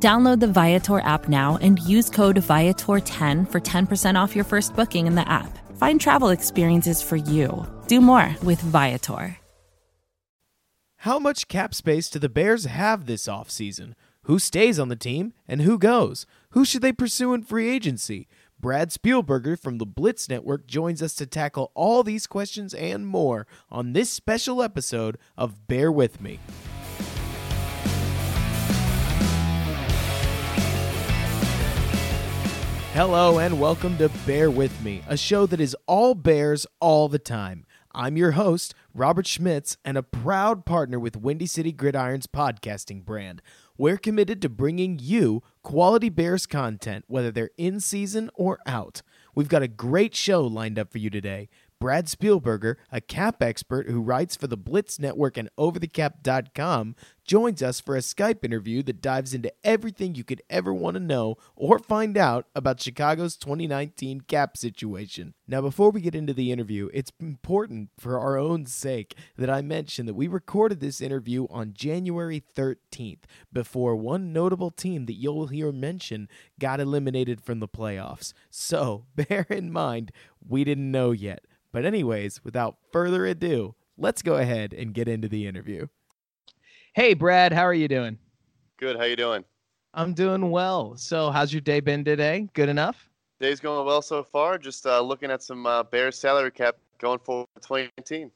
Download the Viator app now and use code Viator10 for 10% off your first booking in the app. Find travel experiences for you. Do more with Viator. How much cap space do the Bears have this offseason? Who stays on the team and who goes? Who should they pursue in free agency? Brad Spielberger from the Blitz Network joins us to tackle all these questions and more on this special episode of Bear With Me. Hello and welcome to Bear With Me, a show that is all bears all the time. I'm your host, Robert Schmitz, and a proud partner with Windy City Gridiron's podcasting brand. We're committed to bringing you quality Bears content, whether they're in season or out. We've got a great show lined up for you today. Brad Spielberger, a cap expert who writes for the Blitz Network and OverTheCap.com, joins us for a Skype interview that dives into everything you could ever want to know or find out about Chicago's 2019 cap situation. Now, before we get into the interview, it's important for our own sake that I mention that we recorded this interview on January 13th before one notable team that you'll hear mention got eliminated from the playoffs. So, bear in mind, we didn't know yet. But, anyways, without further ado, let's go ahead and get into the interview. Hey, Brad, how are you doing? Good. How you doing? I'm doing well. So, how's your day been today? Good enough? Day's going well so far. Just uh, looking at some uh, Bears salary cap going forward for 2019.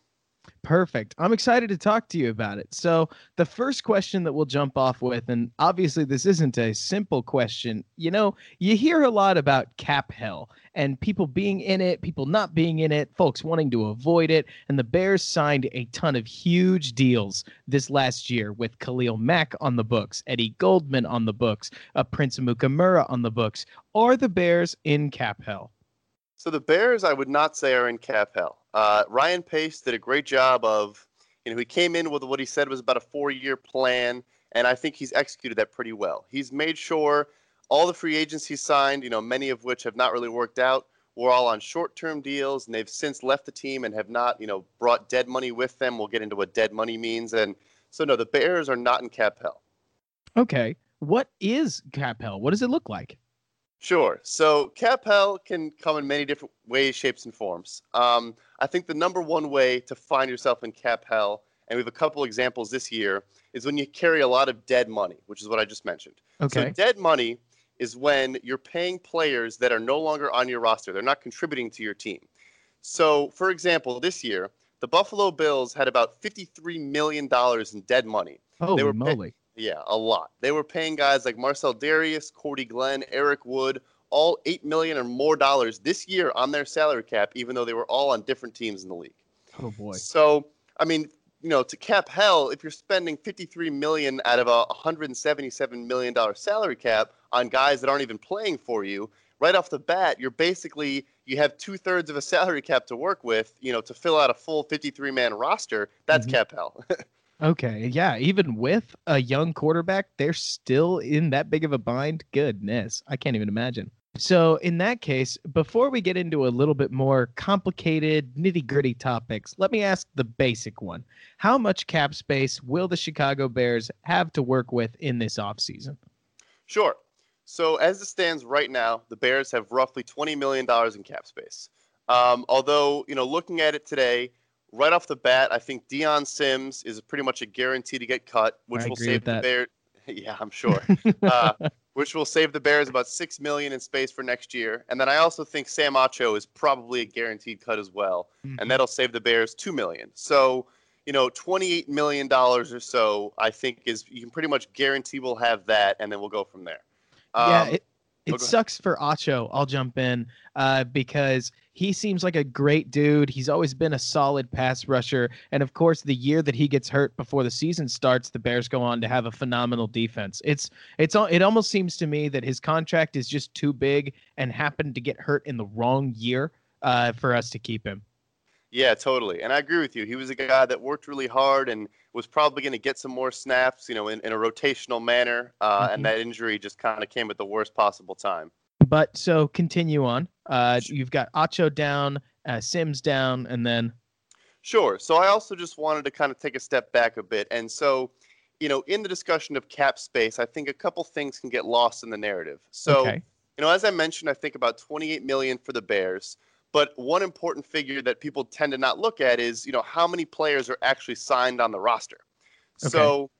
Perfect. I'm excited to talk to you about it. So, the first question that we'll jump off with, and obviously this isn't a simple question. You know, you hear a lot about cap hell and people being in it, people not being in it, folks wanting to avoid it. And the Bears signed a ton of huge deals this last year with Khalil Mack on the books, Eddie Goldman on the books, uh, Prince Amukamara on the books. Are the Bears in cap hell? So, the Bears, I would not say are in cap hell. Uh, Ryan Pace did a great job of, you know, he came in with what he said was about a four year plan, and I think he's executed that pretty well. He's made sure all the free agents he signed, you know, many of which have not really worked out, were all on short term deals, and they've since left the team and have not, you know, brought dead money with them. We'll get into what dead money means. And so, no, the Bears are not in cap hell. Okay. What is cap hell? What does it look like? Sure. So cap hell can come in many different ways, shapes, and forms. Um, I think the number one way to find yourself in cap hell, and we have a couple examples this year, is when you carry a lot of dead money, which is what I just mentioned. Okay. So dead money is when you're paying players that are no longer on your roster. They're not contributing to your team. So, for example, this year, the Buffalo Bills had about $53 million in dead money. Holy they were moly. Pay- yeah, a lot. They were paying guys like Marcell Dareus, Cordy Glenn, Eric Wood, all eight million or more dollars this year on their salary cap, even though they were all on different teams in the league. Oh boy. So, I mean, you know, to cap hell, if you're spending 53 million out of a 177 million dollar salary cap on guys that aren't even playing for you, right off the bat, you're basically you have two thirds of a salary cap to work with, you know, to fill out a full 53 man roster. That's Mhm. cap hell. Okay. Yeah. Even with a young quarterback, they're still in that big of a bind. Goodness. I can't even imagine. So, in that case, before we get into a little bit more complicated, nitty gritty topics, let me ask the basic one How much cap space will the Chicago Bears have to work with in this offseason? Sure. So as it stands right now, the Bears have roughly $20 million in cap space. Um, although, you know, looking at it today, right off the bat, I think Dion Sims is pretty much a guarantee to get cut, which I will save the. Bears. yeah, I'm sure. uh, which will save the Bears about six million in space for next year. And then I also think Sam Acho is probably a guaranteed cut as well, Mhm. and that'll save the Bears two million. So, you know, twenty-eight million dollars or so, I think is you can pretty much guarantee we'll have that, and then we'll go from there. yeah, Um, it, It sucks for Acho. I'll jump in uh, because he seems like a great dude. He's always been a solid pass rusher, and of course, the year that he gets hurt before the season starts, the Bears go on to have a phenomenal defense. It's it's it almost seems to me that his contract is just too big and happened to get hurt in the wrong year uh, for us to keep him. Yeah, totally. And I agree with you. He was a guy that worked really hard and was probably going to get some more snaps, you know, in, in a rotational manner. Uh, mm-hmm. And that injury just kind of came at the worst possible time. But so continue on. Uh, you've got Acho down, uh, Sims down, and then. Sure. So I also just wanted to kind of take a step back a bit. And so, you know, in the discussion of cap space, I think a couple things can get lost in the narrative. So, okay. you know, as I mentioned, I think about 28 million for the Bears. But one important figure that people tend to not look at is, you know, how many players are actually signed on the roster. Okay. So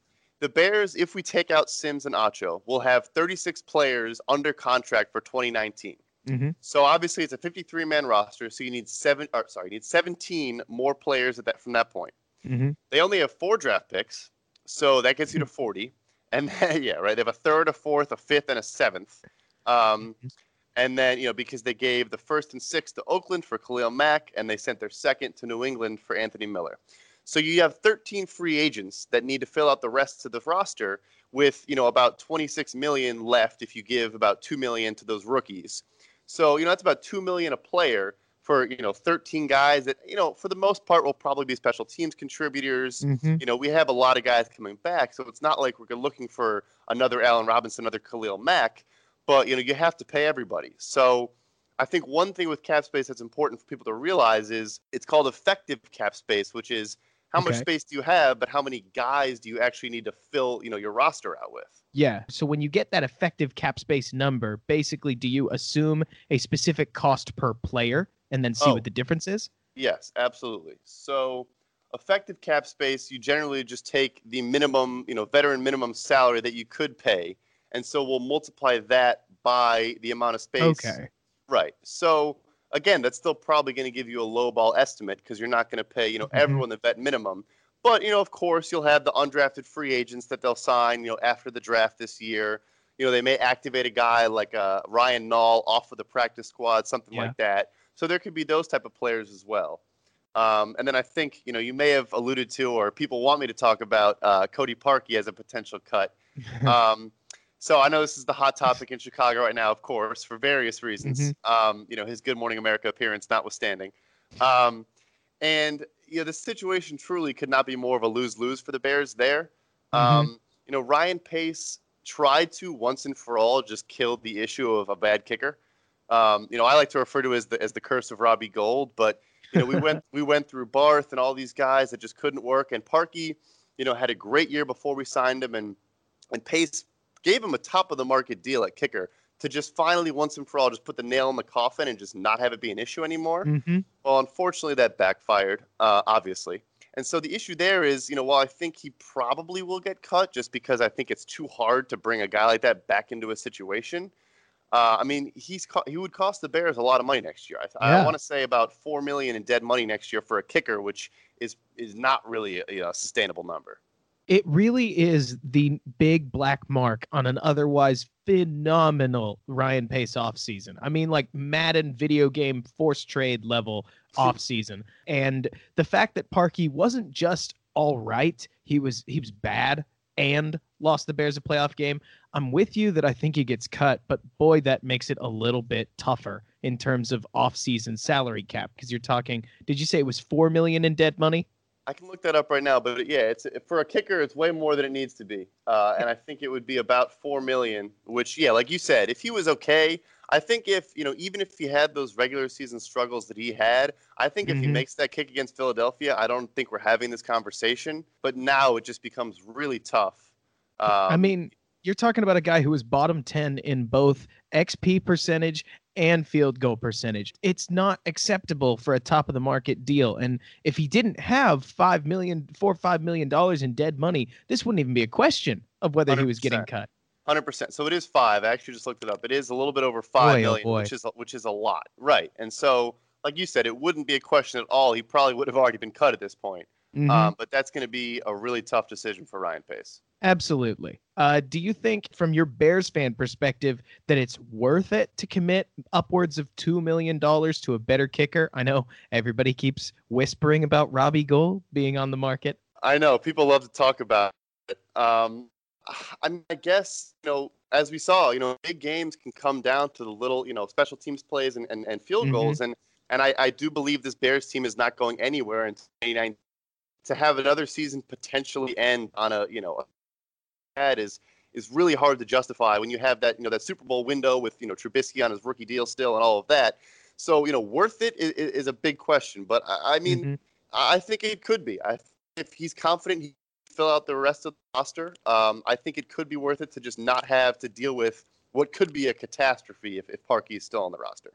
the Bears, if we take out Sims and Acho, will have 36 players under contract for 2019. Mm-hmm. So obviously it's a 53 man roster, so you need seven. Or sorry, you need 17 more players at that from that point. Mm-hmm. They only have four draft picks, so that gets you to 40. And then, yeah, right. They have a third, a fourth, a fifth, and a seventh. Um, mm-hmm. And then, you know, because they gave the first and sixth to Oakland for Khalil Mack, and they sent their second to New England for Anthony Miller. So you have 13 free agents that need to fill out the rest of the roster with, you know, about 26 million left if you give about 2 million to those rookies. So, you know, that's about 2 million a player for, you know, 13 guys that, you know, for the most part will probably be special teams contributors. Mm-hmm. You know, we have a lot of guys coming back, so it's not like we're looking for another Allen Robinson, another Khalil Mack but you know you have to pay everybody. So I think one thing with cap space that's important for people to realize is it's called effective cap space, which is how okay. much space do you have, but how many guys do you actually need to fill, you know, your roster out with? Yeah. So when you get that effective cap space number, basically, do you assume a specific cost per player and then see oh, what the difference is? Yes, absolutely. So effective cap space, you generally just take the minimum, you know, veteran minimum salary that you could pay and so we'll multiply that by the amount of space. Okay. Right. So again, that's still probably going to give you a low ball estimate because you're not going to pay, you know, mm-hmm. everyone the vet minimum. But you know, of course, you'll have the undrafted free agents that they'll sign, you know, after the draft this year. You know, they may activate a guy like uh, Ryan Nall off of the practice squad, something yeah. like that. So there could be those type of players as well. Um, and then I think you know you may have alluded to, or people want me to talk about uh, Cody Parkey as a potential cut. Um, so I know this is the hot topic in Chicago right now, of course, for various reasons. Mm-hmm. Um, you know, his Good Morning America appearance notwithstanding. Um, and you know, the situation truly could not be more of a lose-lose for the Bears there. Mm-hmm. Um, you know, Ryan Pace tried to once and for all just kill the issue of a bad kicker. Um, you know, I like to refer to as the as the curse of Robbie Gould, but you know, we went we went through Barth and all these guys that just couldn't work. And Parkey, you know, had a great year before we signed him, and and Pace gave him a top of the market deal at kicker to just finally once and for all just put the nail in the coffin and just not have it be an issue anymore. Mm-hmm. Well, unfortunately, that backfired, uh, obviously. And so the issue there is, you know, while I think he probably will get cut just because I think it's too hard to bring a guy like that back into a situation. Uh, I mean, he's co- he would cost the Bears a lot of money next year. I, yeah. I want to say about four million in dead money next year for a kicker, which is is not really a, a sustainable number it really is the big black mark on an otherwise phenomenal Ryan Pace off season. I mean, like Madden video game force trade level off season. And the fact that Parkey wasn't just all right, he was he was bad and lost the Bears a playoff game. I'm with you that I think he gets cut, but boy, that makes it a little bit tougher in terms of off-season salary cap because you're talking. Did you say it was four million in dead money? I can look that up right now, but yeah, it's for a kicker, it's way more than it needs to be, uh, and I think it would be about four million. Which, yeah, like you said, if he was okay, I think if you know, even if he had those regular season struggles that he had, I think mm-hmm. if he mm-hmm. makes that kick against Philadelphia, I don't think we're having this conversation. But now it just becomes really tough. Um, I mean, you're talking about a guy who was bottom 10 in both XP percentage and field goal percentage. It's not acceptable for a top of the market deal. And if he didn't have five million, four or five million dollars in dead money, this wouldn't even be a question of whether 100%. he was getting cut. Hundred percent. So it is five. I actually just looked it up. It is a little bit over five boy, oh million, oh which is which is a lot, right? And so, like you said, it wouldn't be a question at all. He probably would have already been cut at this point. Mm-hmm. Um, but that's going to be a really tough decision for Ryan Pace. Absolutely. Uh, do you think, from your Bears fan perspective, that it's worth it to commit upwards of two million dollars to a better kicker? I know everybody keeps whispering about Robbie Gould being on the market. I know people love to talk about it. Um, I mean, I guess you know, as we saw, you know, big games can come down to the little, you know, special teams plays and, and, and field mm-hmm. goals, and and I, I do believe this Bears team is not going anywhere in 2019. To have another season potentially end on a you know had is is really hard to justify when you have that you know that Super Bowl window with you know Trubisky on his rookie deal still and all of that. So you know, worth it is, is a big question, but I, I mean, mm-hmm. I think it could be. I, if he's confident, he fill out the rest of the roster. Um, I think it could be worth it to just not have to deal with what could be a catastrophe if, if is still on the roster.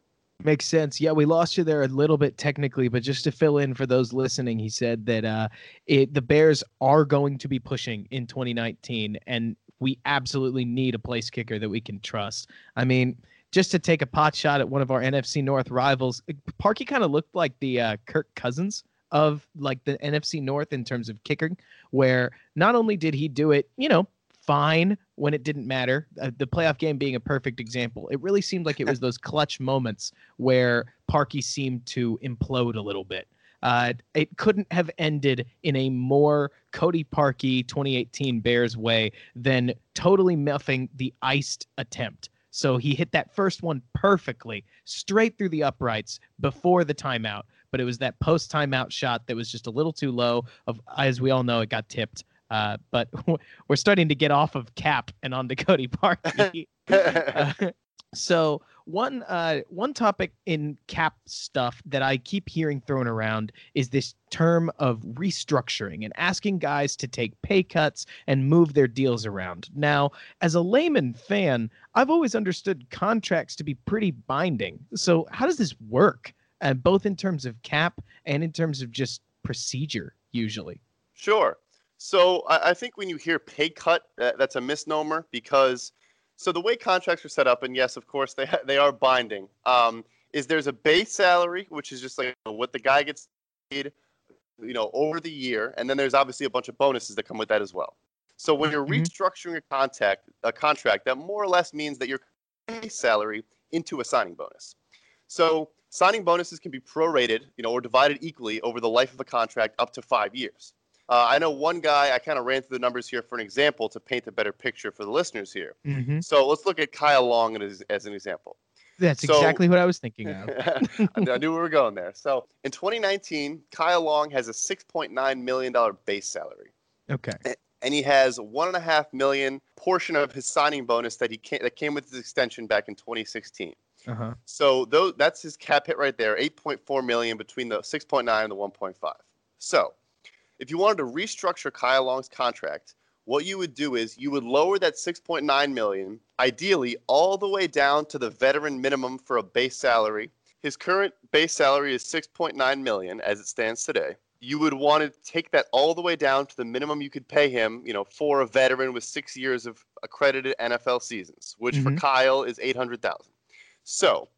Makes sense. Yeah, we lost you there a little bit technically, but just to fill in for those listening, he said that uh, it, the Bears are going to be pushing in 2019, and we absolutely need a place kicker that we can trust. I mean, just to take a pot shot at one of our NFC North rivals, Parkey kind of looked like the uh, Kirk Cousins of like the NFC North in terms of kicking, where not only did he do it, you know, fine when it didn't matter. Uh, the playoff game being a perfect example. It really seemed like it was those clutch moments where Parkey seemed to implode a little bit. Uh, it couldn't have ended in a more Cody Parkey 2018 Bears way than totally muffing the iced attempt. So he hit that first one perfectly, straight through the uprights before the timeout. But it was that post timeout shot that was just a little too low. Of as we all know, it got tipped. Uh, but we're starting to get off of Cap and on onto Cody Parkey. uh, so one uh, one topic in Cap stuff that I keep hearing thrown around is this term of restructuring and asking guys to take pay cuts and move their deals around. Now, as a layman fan, I've always understood contracts to be pretty binding. So how does this work? Uh, both in terms of cap and in terms of just procedure, usually. Sure. So I, I think when you hear pay cut, that, that's a misnomer because so the way contracts are set up, and yes, of course they ha- they are binding. Um, is there's a base salary which is just like what the guy gets paid, you know, over the year, and then there's obviously a bunch of bonuses that come with that as well. So when you're mm-hmm. restructuring a contact a contract, that more or less means that your base salary into a signing bonus. So signing bonuses can be prorated, you know, or divided equally over the life of a contract up to five years. Uh, I know one guy, I kind of ran through the numbers here for an example to paint a better picture for the listeners here. Mm-hmm. So let's look at Kyle Long as, as an example. That's so, exactly what I was thinking of. I knew we were going there. So in 2019, Kyle Long has a $6.9 million base salary. Okay. And he has one and a half million portion of his signing bonus that he came, that came with his extension back in 2016. Uh-huh. So those, that's his cap hit right there, 8.4 million between the 6.9 and the 1.5. So if you wanted to restructure Kyle Long's contract, what you would do is you would lower that 6.9 million, ideally all the way down to the veteran minimum for a base salary. His current base salary is 6.9 million as it stands today. You would want to take that all the way down to the minimum you could pay him, you know, for a veteran with six years of accredited NFL seasons, which mm-hmm. for Kyle is 800,000. So,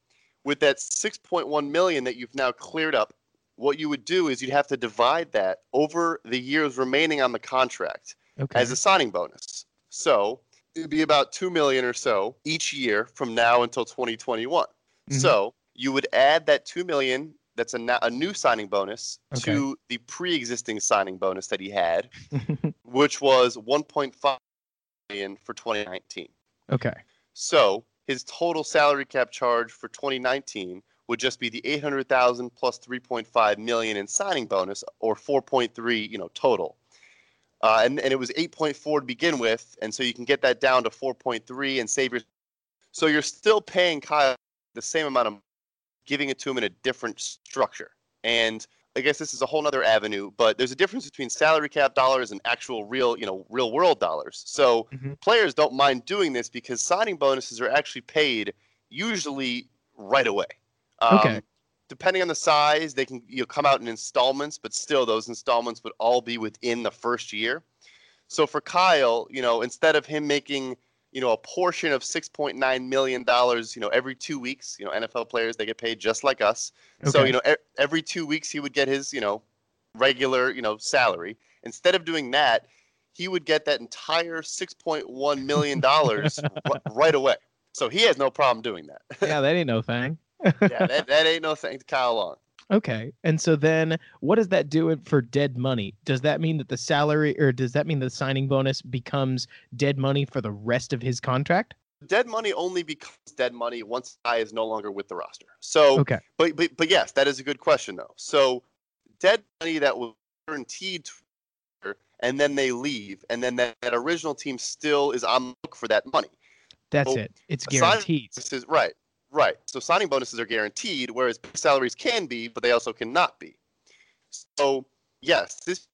with that 6.1 million that you've now cleared up, what you would do is you'd have to divide that over the years remaining on the contract okay. as a signing bonus. So it'd be about two million or so each year from now until 2021. Mm-hmm. So you would add that two million that's a, a new signing bonus okay. to the pre-existing signing bonus that he had, which was 1.5 million for 2019. Okay. So his total salary cap charge for 2019 would just be the 800,000 plus 3.5 million in signing bonus or 4.3, you know, total. Uh, and, and it was 8.4 to begin with, and so you can get that down to 4.3 and save your. So you're still paying Kyle the same amount of, giving it to him in a different structure. And I guess this is a whole other avenue, but there's a difference between salary cap dollars and actual real, you know, real world dollars. So mm-hmm. players don't mind doing this because signing bonuses are actually paid usually right away. Um, okay. Depending on the size, they can you know, come out in installments, but still those installments would all be within the first year. So for Kyle, you know, instead of him making you know a portion of 6.9 million dollars you know every two weeks you know nfl players they get paid just like us okay. so you know e- every two weeks he would get his you know regular you know salary instead of doing that he would get that entire $6.1 million r- right away. So he has no problem doing that. yeah, that ain't no thing. Yeah, that, that ain't no thing to Kyle Long. Okay. And so then what does that do it for dead money? Does that mean that the salary or does that mean the signing bonus becomes dead money for the rest of his contract? Dead money only becomes dead money once I is no longer with the roster. So, Okay. but, but but yes, that is a good question though. So, dead money that was guaranteed, to- and then they leave, and then that, that original team still is on the hook for that money. That's Well, it. It's guaranteed. This is right, right. So signing bonuses are guaranteed, whereas salaries can be, but they also cannot be. So yes, this is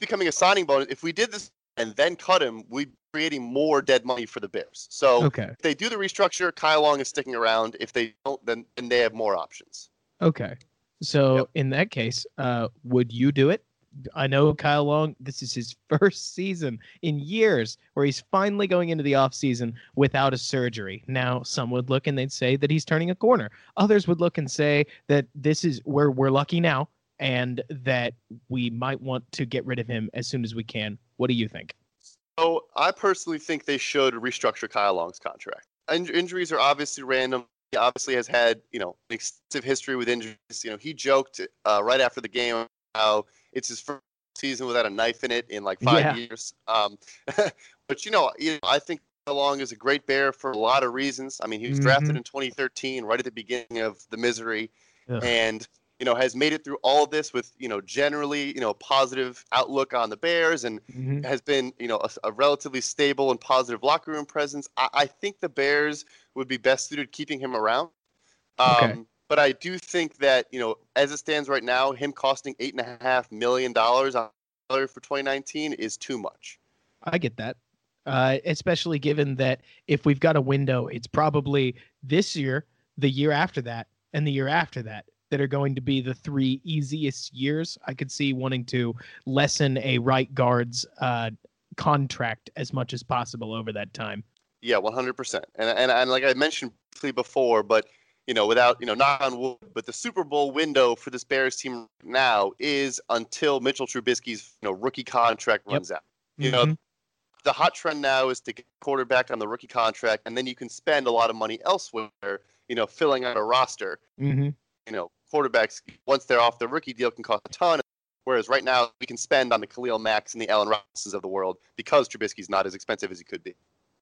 becoming a signing bonus. If we did this and then cut him, we'd be creating more dead money for the Bears. So Okay. if they do the restructure, Kyle Long is sticking around. If they don't, then, then they have more options. Okay. So Yep. in that case, uh, would you do it? I know Kyle Long, this is his first season in years where he's finally going into the offseason without a surgery. Now, some would look and they'd say that he's turning a corner. Others would look and say that this is where we're lucky now and that we might want to get rid of him as soon as we can. What do you think? So I personally think they should restructure Kyle Long's contract. In- injuries are obviously random. He obviously has had you know an extensive history with injuries. You know he joked uh, right after the game how it's his first season without a knife in it in like five Yeah. years. Um, but you know, you know, I think Long is a great bear for a lot of reasons. I mean, he was drafted Mhm. in 2013, right at the beginning of the misery, and you know has made it through all of this with you know generally you know a positive outlook on the Bears and Mhm. has been, you know, a, a relatively stable and positive locker room presence. I, I think the Bears would be best suited keeping him around. Um, Okay. But I do think that, you know, as it stands right now, him costing eight and a half million dollars on for 2019 is too much. I get that. Uh, especially given that if we've got a window, it's probably this year, the year after that, and the year after that that are going to be the three easiest years. I could see wanting to lessen a right guard's uh, contract as much as possible over that time. Yeah, 100%. And, and, and like I mentioned before, but, you know, without, you know, not on wood, but the Super Bowl window for this Bears team now is until Mitchell Trubisky's, you know, rookie contract Yep. runs out. You know, Mhm. the hot trend now is to get quarterback on the rookie contract, and then you can spend a lot of money elsewhere, you know, filling out a roster. Mhm. You know, quarterbacks, once they're off the rookie deal, can cost a ton. Whereas right now, we can spend on the Khalil Macks and the Allen Robinsons of the world because Trubisky's not as expensive as he could be.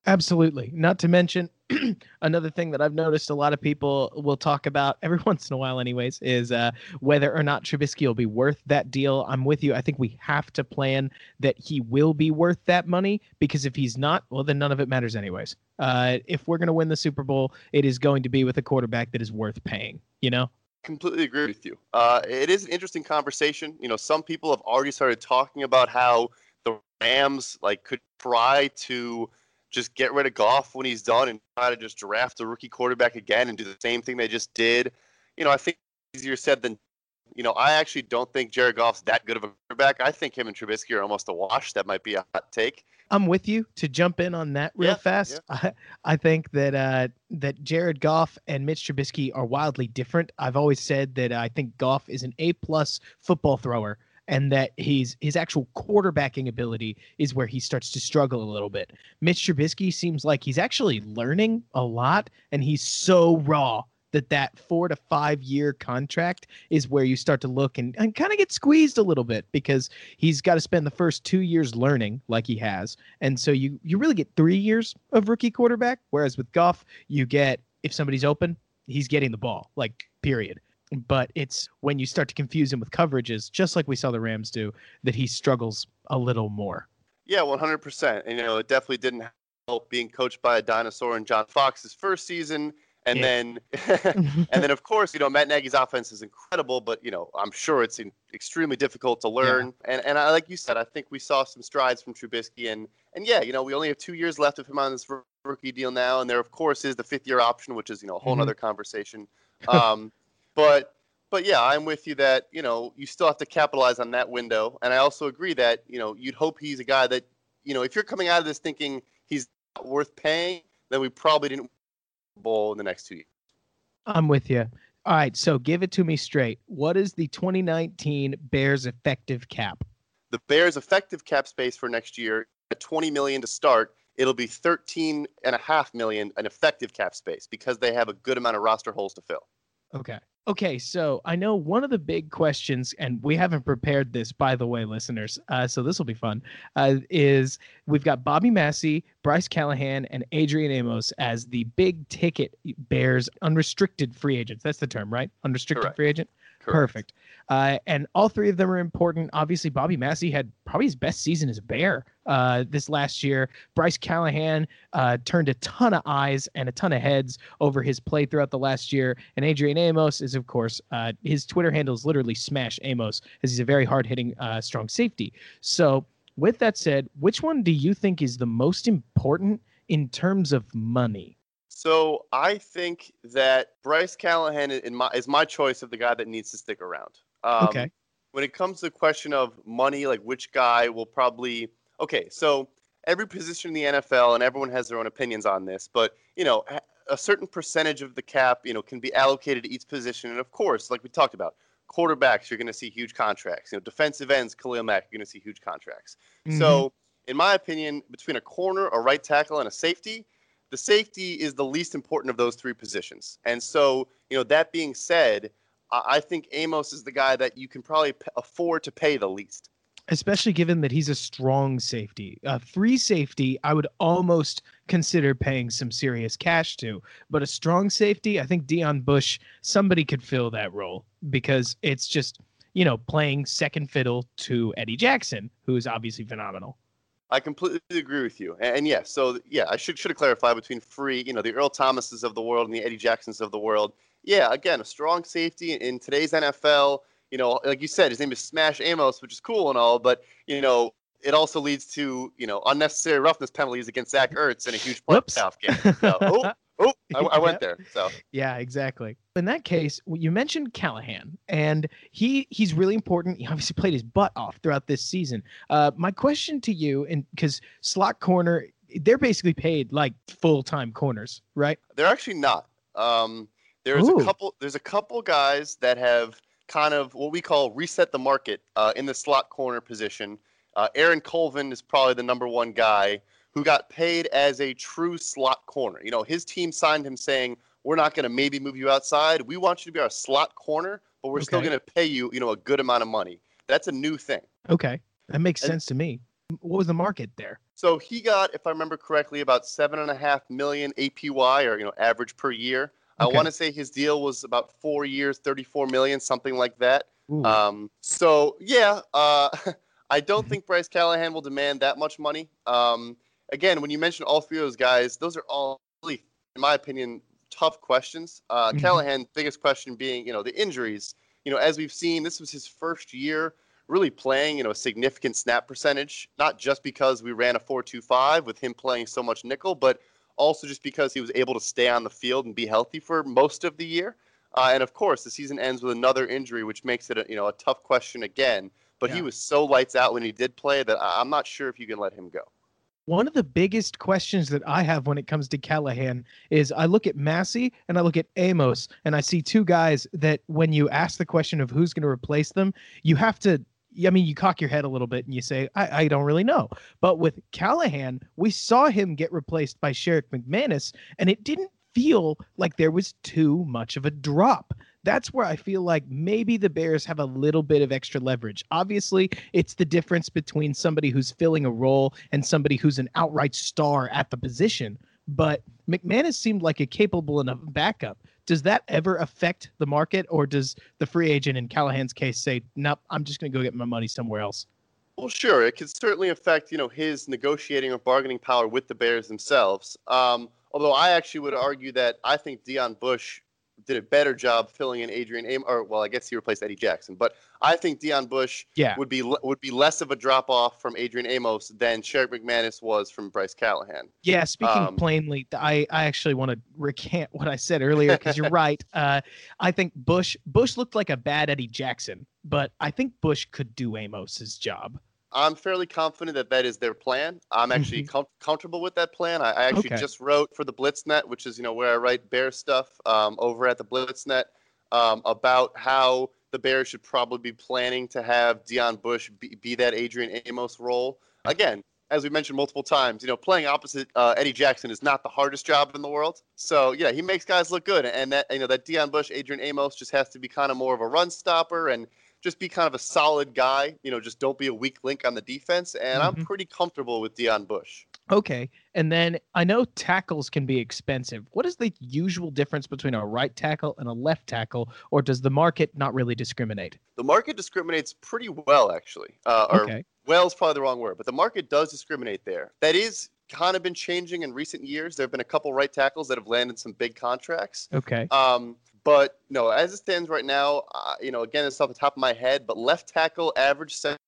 Absolutely. Not to mention another thing that I've noticed a lot of people will talk about every once in a while, anyways, is uh, whether or not Trubisky will be worth that deal. I'm with you. I think we have to plan that he will be worth that money because if he's not, well, then none of it matters, anyways. Uh, if we're going to win the Super Bowl, it is going to be with a quarterback that is worth paying, you know? completely agree with you. Uh, it is an interesting conversation. You know, some people have already started talking about how the Rams like could try to just get rid of Goff when he's done and try to just draft a rookie quarterback again and do the same thing they just did. You know, I think easier said than. You know, I actually don't think Jared Goff's that good of a quarterback. I think him and Trubisky are almost a wash. That might be a hot take. I'm with you to jump in on that real Yeah, fast. I, I think that uh, that Jared Goff and Mitch Trubisky are wildly different. I've always said that I think Goff is an A plus football thrower, and that he's his actual quarterbacking ability is where he starts to struggle a little bit. Mitch Trubisky seems like he's actually learning a lot, and he's so raw that that four to five year contract is where you start to look and, and kind of get squeezed a little bit because he's got to spend the first two years learning like he has and so you you really get three years of rookie quarterback whereas with Goff you get if somebody's open he's getting the ball like period but it's when you start to confuse him with coverages just like we saw the Rams do that he struggles a little more Yeah, one hundred percent. And you know, it definitely didn't help being coached by a dinosaur in John Fox's first season, and Yeah. then and then of course, you know, Matt Nagy's offense is incredible, but you know, I'm sure it's in, extremely difficult to learn. And and I, like you said, I think we saw some strides from Trubisky, and and yeah, you know, we only have two years left of him on this rookie deal now, and there of course is the fifth year option, which is you know a whole Mhm. other conversation. Um, but but yeah, I'm with you that you know you still have to capitalize on that window, and I also agree that you know you'd hope he's a guy that you know if you're coming out of this thinking he's not worth paying, then we probably didn't bowl in the next two years. I'm with you all right so give it to me straight what is the 2019 Bears effective cap The Bears' effective cap space for next year at 20 million to start, it'll be 13 and a half million an effective cap space because they have a good amount of roster holes to fill. Okay. Okay, so I know one of the big questions, and we haven't prepared this, by the way, listeners. Uh, so this will be fun. Uh, is we've got Bobby Massie, Bryce Callahan, and Adrian Amos as the big ticket Bears unrestricted free agents. That's the term, right? Unrestricted Correct. free agent. Correct. Perfect. Uh, and all three of them are important. Obviously, Bobby Massie had probably his best season as a Bear uh, this last year. Bryce Callahan uh, turned a ton of eyes and a ton of heads over his play throughout the last year. And Adrian Amos is, of course, uh, his Twitter handle is literally Smash Amos, as he's a very hard hitting, uh, strong safety. So, with that said, which one do you think is the most important in terms of money? So I think that Bryce Callahan my, is my choice of the guy that needs to stick around. Um, Okay. When it comes to the question of money, like which guy will probably okay. So every position in the NFL, and everyone has their own opinions on this, but you know, a- a certain percentage of the cap, you know, can be allocated to each position, and of course, like we talked about, quarterbacks, you're going to see huge contracts. You know, defensive ends, Khalil Mack, you're going to see huge contracts. Mm-hmm. So, in my opinion, between a corner, a right tackle, and a safety, the safety is the least important of those three positions. And so, you know, that being said, I think Amos is the guy that you can probably afford to pay the least. especially given that he's a strong safety. A free safety, I would almost consider paying some serious cash to, but a strong safety, I think Deon Bush, somebody could fill that role because it's just, you know, playing second fiddle to Eddie Jackson, who is obviously phenomenal. I completely agree with you. And, and yes, so yeah, I should should have clarified between free, you know, the Earl Thomases of the world and the Eddie Jacksons of the world. Yeah, again, a strong safety in, today's NFL. You know, like you said, his name is Smash Amos, which is cool and all, but you know, it also leads to you know unnecessary roughness penalties against Zach Ertz in a huge playoff game. So, oh, oh, I, I went there. So Yeah, exactly. In that case, you mentioned Callahan, and he he's really important. He obviously played his butt off throughout this season. Uh, my question to you, and because slot corner, they're basically paid like full time corners, right? They're actually not. Um, there's Ooh. a couple. There's a couple guys that have kind of what we call reset the market uh, in the slot corner position. Uh, Aaron Colvin is probably the number one guy who got paid as a true slot corner. You know, his team signed him saying, "We're not going to maybe move you outside. We want you to be our slot corner, but we're still going to pay you, you know, a good amount of money." That's a new thing. Okay, that makes And- sense to me. What was the market there? So he got, if I remember correctly, about seven and a half million APY or you know average per year. I want to say his deal was about four years, 34 million, something like that. Ooh, Um, so yeah, uh, I don't think Bryce Callahan will demand that much money. Um, again, when you mention all three of those guys, those are all really, in my opinion, tough questions. Uh, Mhm. Callahan, biggest question being, you know, the injuries. You know, as we've seen, this was his first year really playing, you know, a significant snap percentage, not just because we ran a 4-2-5 with him playing so much nickel, but also just because he was able to stay on the field and be healthy for most of the year. Uh, and of course, the season ends with another injury, which makes it a, you know a tough question again. But he was so lights out when he did play that I'm not sure if you can let him go. One of the biggest questions that I have when it comes to Callahan is I look at Massie and I look at Amos and I see two guys that when you ask the question of who's going to replace them, you have to. I mean, you cock your head a little bit and you say, I, I don't really know. But with Callahan, we saw him get replaced by Sherrick McManus, and it didn't feel like there was too much of a drop. That's where I feel like maybe the Bears have a little bit of extra leverage. Obviously, it's the difference between somebody who's filling a role and somebody who's an outright star at the position. But McManus seemed like a capable enough backup. Does that ever affect the market, or does the free agent in Callahan's case say, "Nope, I'm just going to go get my money somewhere else"? Well, sure, it could certainly affect you know his negotiating or bargaining power with the Bears themselves. Um, although I actually would argue that I think Deon Bush did a better job filling in Adrian Am or well, I guess he replaced Eddie Jackson, but I think Deon Bush Yeah. would be would be less of a drop off from Adrian Amos than Sherrick McManus was from Bryce Callahan. Yeah, speaking Um, plainly, I, I actually want to recant what I said earlier because you're right. Uh, I think Bush Bush looked like a bad Eddie Jackson, but I think Bush could do Amos's job. I'm fairly confident that that is their plan. I'm actually com- comfortable with that plan. I, I actually Okay. just wrote for the Blitznet, which is you know where I write Bear stuff um, over at the Blitznet um, about how the Bears should probably be planning to have Deon Bush be, be that Adrian Amos role. Again, as we mentioned multiple times, you know, playing opposite uh, Eddie Jackson is not the hardest job in the world. So yeah, he makes guys look good, and that you know that Deon Bush, Adrian Amos just has to be kind of more of a run stopper and just be kind of a solid guy. You know, just don't be a weak link on the defense. And mm-hmm. I'm pretty comfortable with Deon Bush. Okay. And then I know tackles can be expensive. What is the usual difference between a right tackle and a left tackle, or does the market not really discriminate? The market discriminates pretty well, actually. Uh, or okay. well is probably the wrong word, but the market does discriminate there. That is kind of been changing in recent years. There have been a couple right tackles that have landed some big contracts. Okay. Um, but no, as it stands right now, uh, you know, again, it's off the top of my head, but left tackle average salary,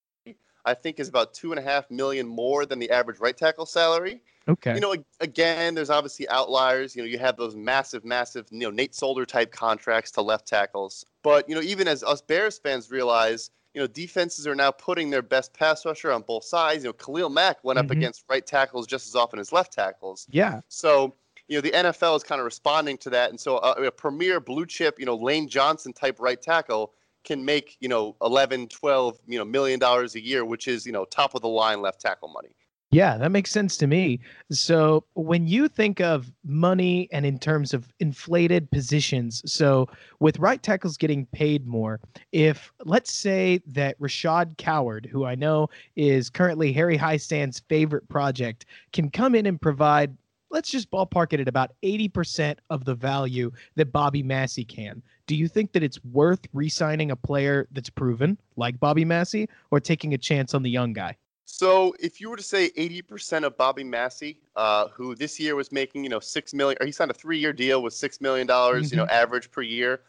I think, is about two and a half million more than the average right tackle salary. Okay. You know, again, there's obviously outliers. You know, you have those massive, massive, you know, Nate Solder type contracts to left tackles. But you know, even as us Bears fans realize, you know, defenses are now putting their best pass rusher on both sides. You know, Khalil Mack went up mm-hmm. against right tackles just as often as left tackles. Yeah. So you know the NFL is kind of responding to that, and so a, a premier blue chip, you know, Lane Johnson type right tackle can make you know 11, 12, you know, million dollars a year, which is you know top of the line left tackle money. Yeah, that makes sense to me. So when you think of money and in terms of inflated positions, so with right tackles getting paid more, if let's say that Rashad Coward, who I know is currently Harry Hiestand's favorite project, can come in and provide let's just ballpark it at about 80% of the value that Bobby Massie can. Do you think that it's worth re signing a player that's proven, like Bobby Massie, or taking a chance on the young guy? So, if you were to say 80% of Bobby Massie, uh, who this year was making, you know, six million, or he signed a three year deal with $6 million, mm-hmm. you know, mm-hmm. average per year.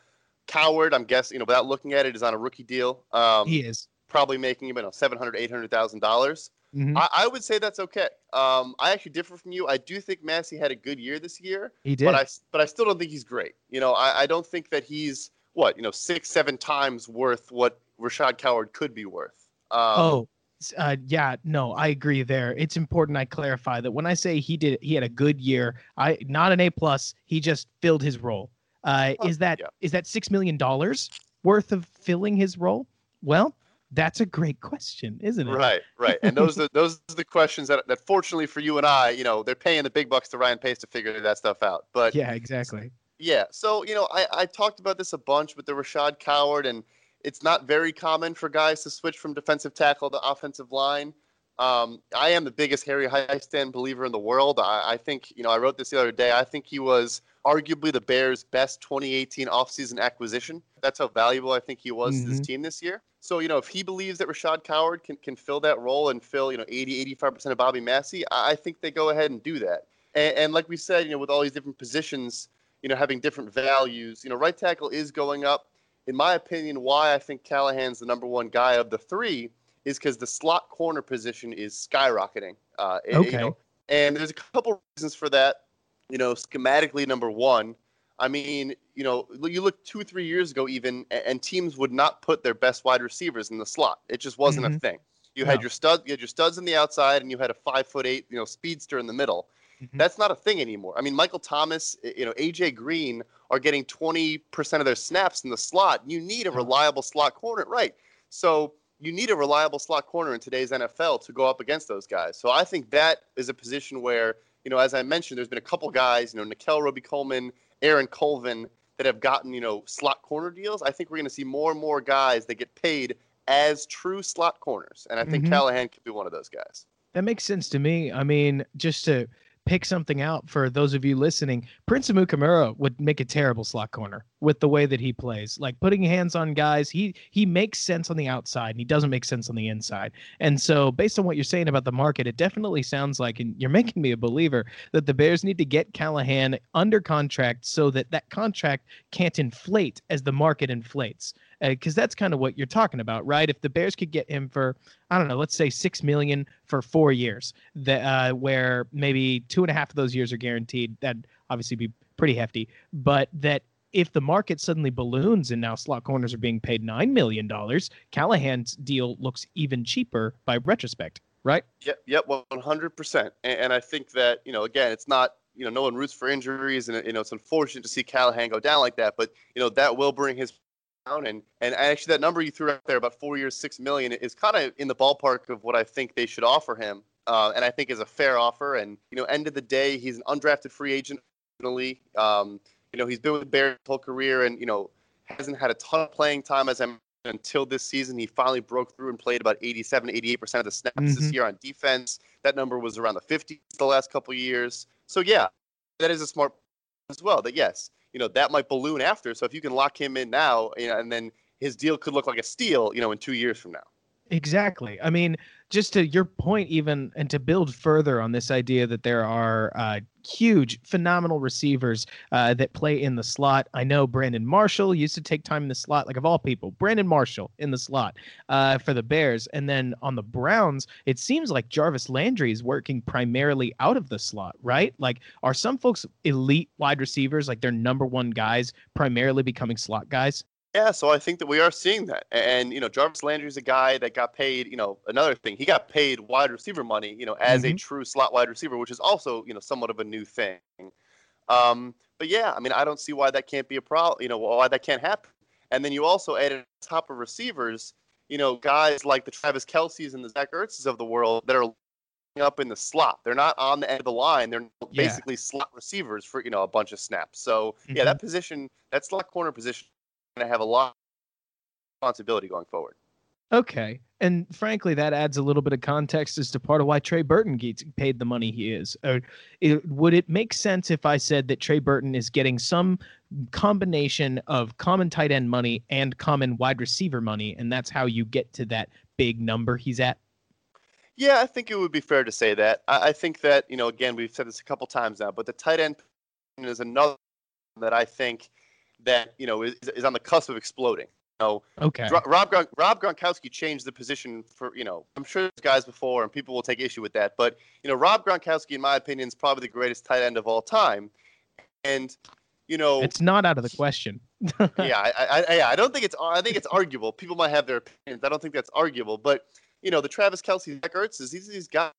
Coward, I'm guessing, you know, without looking at it, is on a rookie deal. Um, he is. Probably making, you know, $700,000, dollars. Mm-hmm. I, I, would say that's okay. Um, I actually differ from you. I do think Massie had a good year this year. He did, but I but I still don't think he's great. You know, I, I don't think that he's what you know six seven times worth what Rashad Coward could be worth. Um, oh. Uh, yeah, no, I agree there. It's important I clarify that when I say he did, he had a good year. I not an A plus. He just filled his role. Uh, is that yeah. is that six million dollars worth of filling his role? Well, that's a great question, isn't it? Right, right. And those are those are the questions that, that fortunately for you and I, you know, they're paying the big bucks to Ryan Pace to figure that stuff out. But yeah, exactly. Yeah. So, you know, I, I talked about this a bunch with the Rashad Coward, and it's not very common for guys to switch from defensive tackle to offensive line. Um, I am the biggest Harry Hiestand believer in the world. I, I, think, you know, I wrote this the other day. I think he was arguably the Bears' best 2018 offseason acquisition. That's how valuable I think he was mm-hmm. to this mm-hmm. team this year. So, you know, if he believes that Rashad Coward can, can fill that role and fill, you know, 80, 85% of Bobby Massie, I, I think they go ahead and do that. And, and like we said, you know, with all these different positions, you know, having different values, you know, right tackle is going up. In my opinion, why I think Callahan's the number one guy of the three is because the slot corner position is skyrocketing. Uh, okay. You know, and there's a couple reasons for that. You know, schematically, number one, I mean, you know, you look two, three years ago, even, and teams would not put their best wide receivers in the slot. It just wasn't mm-hmm. a thing. You no. had your stud, you had your studs on the outside, and you had a five foot eight, you know, speedster in the middle. Mm-hmm. That's not a thing anymore. I mean, Michael Thomas, you know, AJ Green are getting 20% of their snaps in the slot. You need a reliable slot corner, right? So you need a reliable slot corner in today's NFL to go up against those guys. So I think that is a position where, you know, as I mentioned, there's been a couple guys, you know, Nickell Robey-Coleman, Aaron Colvin, that have gotten, you know, slot corner deals. I think we're going to see more and more guys that get paid as true slot corners. And I think mm-hmm. Callahan could be one of those guys. That makes sense to me. I mean, just to pick something out for those of you listening, Prince Amukamara would make a terrible slot corner with the way that he plays. Like putting hands on guys, he he makes sense on the outside and he doesn't make sense on the inside. And so based on what you're saying about the market, it definitely sounds like and you're making me a believer that the Bears need to get Callahan under contract so that that contract can't inflate as the market inflates because uh, that's kind of what you're talking about, right? If the Bears could get him for, I don't know, let's say six million for four years, that uh, where maybe two and a half of those years are guaranteed, that'd obviously be pretty hefty. But that if the market suddenly balloons and now slot corners are being paid nine million dollars, Callahan's deal looks even cheaper by retrospect, right? Yep, yep, one hundred percent. And I think that you know, again, it's not you know, no one roots for injuries, and you know, it's unfortunate to see Callahan go down like that. But you know, that will bring his and and actually that number you threw out there about four years, six million is kind of in the ballpark of what I think they should offer him. uh, and I think is a fair offer. And you know, end of the day, he's an undrafted free agent. Um, you know, he's been with Bears his whole career, and you know, hasn't had a ton of playing time as I until this season. He finally broke through and played about 87, 88% of the snaps mm-hmm. this year on defense. That number was around the 50s the last couple years. So, yeah, that is a smart as well. That, yes, you know, that might balloon after. So, if you can lock him in now, you know, and then his deal could look like a steal, you know, in two years from now. Exactly. I mean, just to your point, even and to build further on this idea that there are uh, huge, phenomenal receivers uh, that play in the slot. I know Brandon Marshall used to take time in the slot, like of all people, Brandon Marshall in the slot uh, for the Bears. And then on the Browns, it seems like Jarvis Landry is working primarily out of the slot, right? Like, are some folks elite wide receivers, like their number one guys, primarily becoming slot guys? Yeah, so I think that we are seeing that. And, you know, Jarvis Landry is a guy that got paid, you know, another thing, he got paid wide receiver money, you know, as mm-hmm. a true slot wide receiver, which is also, you know, somewhat of a new thing. Um, but yeah, I mean, I don't see why that can't be a problem, you know, why that can't happen. And then you also added on top of receivers, you know, guys like the Travis Kelces and the Zach Ertz's of the world that are up in the slot. They're not on the end of the line. They're basically slot receivers for, you know, a bunch of snaps. So, mm-hmm. yeah, that position, that slot corner position to have a lot of responsibility going forward. Okay. And frankly, that adds a little bit of context as to part of why Trey Burton gets paid the money he is. Or it, would it make sense if I said that Trey Burton is getting some combination of common tight end money and common wide receiver money, and that's how you get to that big number he's at? Yeah, I think it would be fair to say that. I, I think that, you know, again, we've said this a couple times now, but the tight end is another that I think – that you know is, is on the cusp of exploding. You know, okay. Rob Rob Gronkowski changed the position for you know I'm sure there's guys before and people will take issue with that, but you know Rob Gronkowski in my opinion is probably the greatest tight end of all time, and you know it's not out of the question. yeah, I, I, yeah, I don't think it's I think it's arguable. People might have their opinions. I don't think that's arguable, but you know the Travis Kelce, Zach Ertz, these these guys.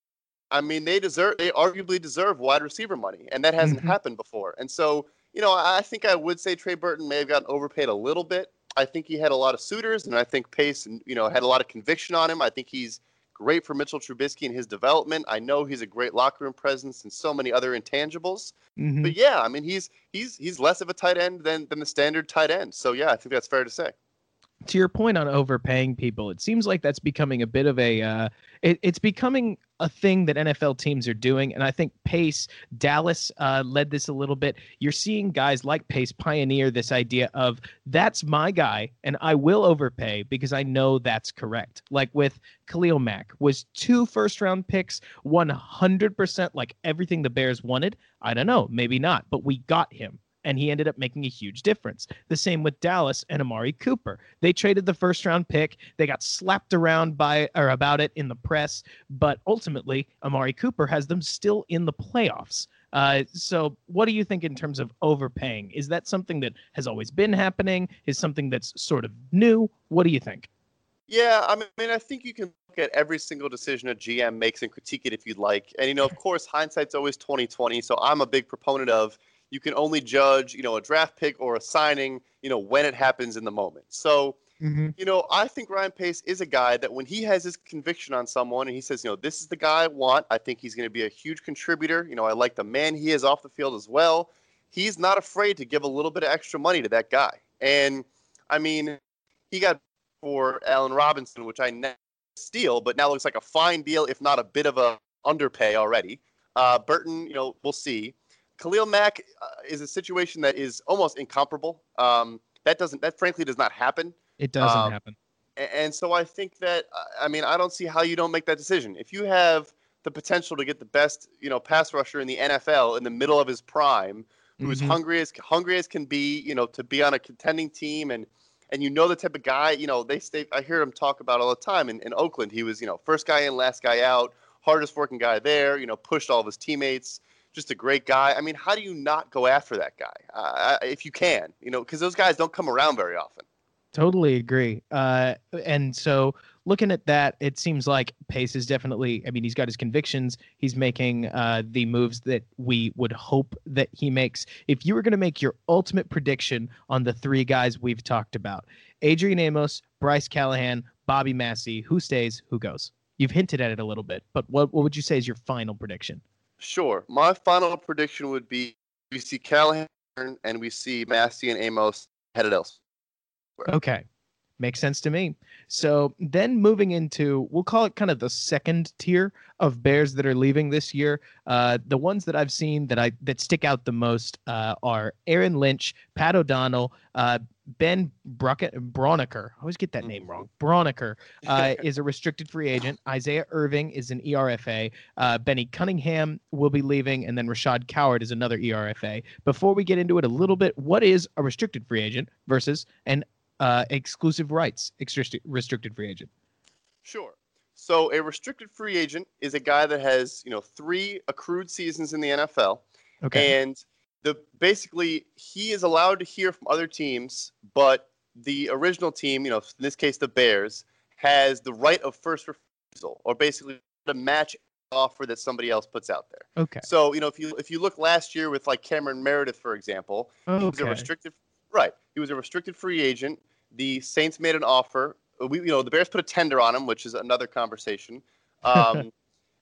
I mean, they deserve they arguably deserve wide receiver money, and that hasn't mm-hmm. happened before. And so you know, I think I would say Trey Burton may have gotten overpaid a little bit. I think he had a lot of suitors, and I think Pace, you know, had a lot of conviction on him. I think he's great for Mitchell Trubisky and his development. I know he's a great locker room presence and so many other intangibles. Mm-hmm. But yeah, I mean, he's he's he's less of a tight end than than the standard tight end. So yeah, I think that's fair to say to your point on overpaying people, it seems like that's becoming a bit of a uh, it, it's becoming a thing that NFL teams are doing, and I think Pace Dallas uh, led this a little bit. You're seeing guys like Pace pioneer this idea of that's my guy, and I will overpay because I know that's correct. Like with Khalil Mack, was two first round picks 100% like everything the Bears wanted. I don't know, maybe not, but we got him and he ended up making a huge difference. The same with Dallas and Amari Cooper. They traded the first round pick. They got slapped around by or about it in the press, but ultimately Amari Cooper has them still in the playoffs. Uh, so, what do you think in terms of overpaying? Is that something that has always been happening? Is something that's sort of new? What do you think? Yeah, I mean, I think you can look at every single decision a GM makes and critique it if you'd like. And you know, of course, hindsight's always twenty twenty. So I'm a big proponent of you can only judge, you know, a draft pick or a signing, you know, when it happens in the moment. So, mm-hmm. you know, I think Ryan Pace is a guy that when he has his conviction on someone and he says, you know, this is the guy I want, I think he's going to be a huge contributor. You know, I like the man he is off the field as well. He's not afraid to give a little bit of extra money to that guy. And I mean, he got for Allen Robinson, which I never steal, but now looks like a fine deal, if not a bit of a underpay already. Uh, Burton, you know, we'll see. Khalil Mack uh, is a situation that is almost incomparable. Um, that doesn't that frankly does not happen. It doesn't um, happen. And so I think that uh, I mean I don't see how you don't make that decision. If you have the potential to get the best you know pass rusher in the NFL in the middle of his prime, who's mm-hmm. hungry as hungry as can be, you know, to be on a contending team and and you know the type of guy, you know, they stay I hear him talk about all the time in, in Oakland. He was, you know, first guy in, last guy out, hardest working guy there, you know, pushed all of his teammates just a great guy. I mean, how do you not go after that guy uh, if you can? You know, because those guys don't come around very often. Totally agree. Uh, and so looking at that, it seems like Pace is definitely, I mean, he's got his convictions. He's making uh, the moves that we would hope that he makes. If you were going to make your ultimate prediction on the three guys we've talked about Adrian Amos, Bryce Callahan, Bobby Massie, who stays, who goes? You've hinted at it a little bit, but what what would you say is your final prediction? Sure. My final prediction would be we see Callahan and we see Massie and Amos headed elsewhere. Okay. Makes sense to me. So then moving into, we'll call it kind of the second tier of Bears that are leaving this year. Uh, the ones that I've seen that I that stick out the most uh, are Aaron Lynch, Pat O'Donnell, uh, Ben Brock- Braunecker. I always get that name wrong. Braunecker uh, is a restricted free agent. Isaiah Irving is an ERFA. Uh, Benny Cunningham will be leaving, and then Rashad Coward is another ERFA. Before we get into it a little bit, what is a restricted free agent versus an uh, exclusive rights restricted free agent? Sure. So a restricted free agent is a guy that has you know three accrued seasons in the NFL, okay. and the basically he is allowed to hear from other teams, but the original team, you know, in this case the Bears, has the right of first refusal, or basically to match offer that somebody else puts out there. Okay. So you know, if you if you look last year with like Cameron Meredith, for example, okay. he was a restricted right. He was a restricted free agent. The Saints made an offer. We, you know, the Bears put a tender on him, which is another conversation. Um,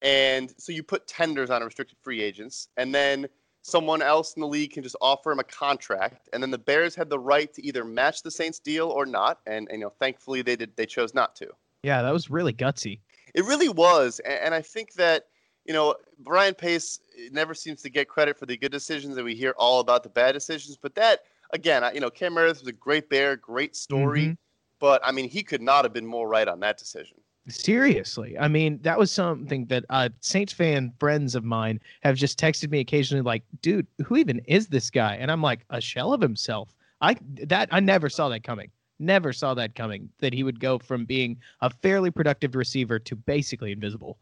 and so you put tenders on restricted free agents, and then someone else in the league can just offer him a contract, and then the Bears had the right to either match the Saints deal or not. And, and you know, thankfully they did. They chose not to. Yeah, that was really gutsy. It really was, and, and I think that you know Ryan Pace never seems to get credit for the good decisions, and we hear all about the bad decisions. But that again, you know, Cam Meredith was a great bear, great story, mm-hmm. but I mean, he could not have been more right on that decision. Seriously, I mean, that was something that uh, Saints fan friends of mine have just texted me occasionally, like, "Dude, who even is this guy?" And I'm like, "A shell of himself." I that I never saw that coming. Never saw that coming. That he would go from being a fairly productive receiver to basically invisible.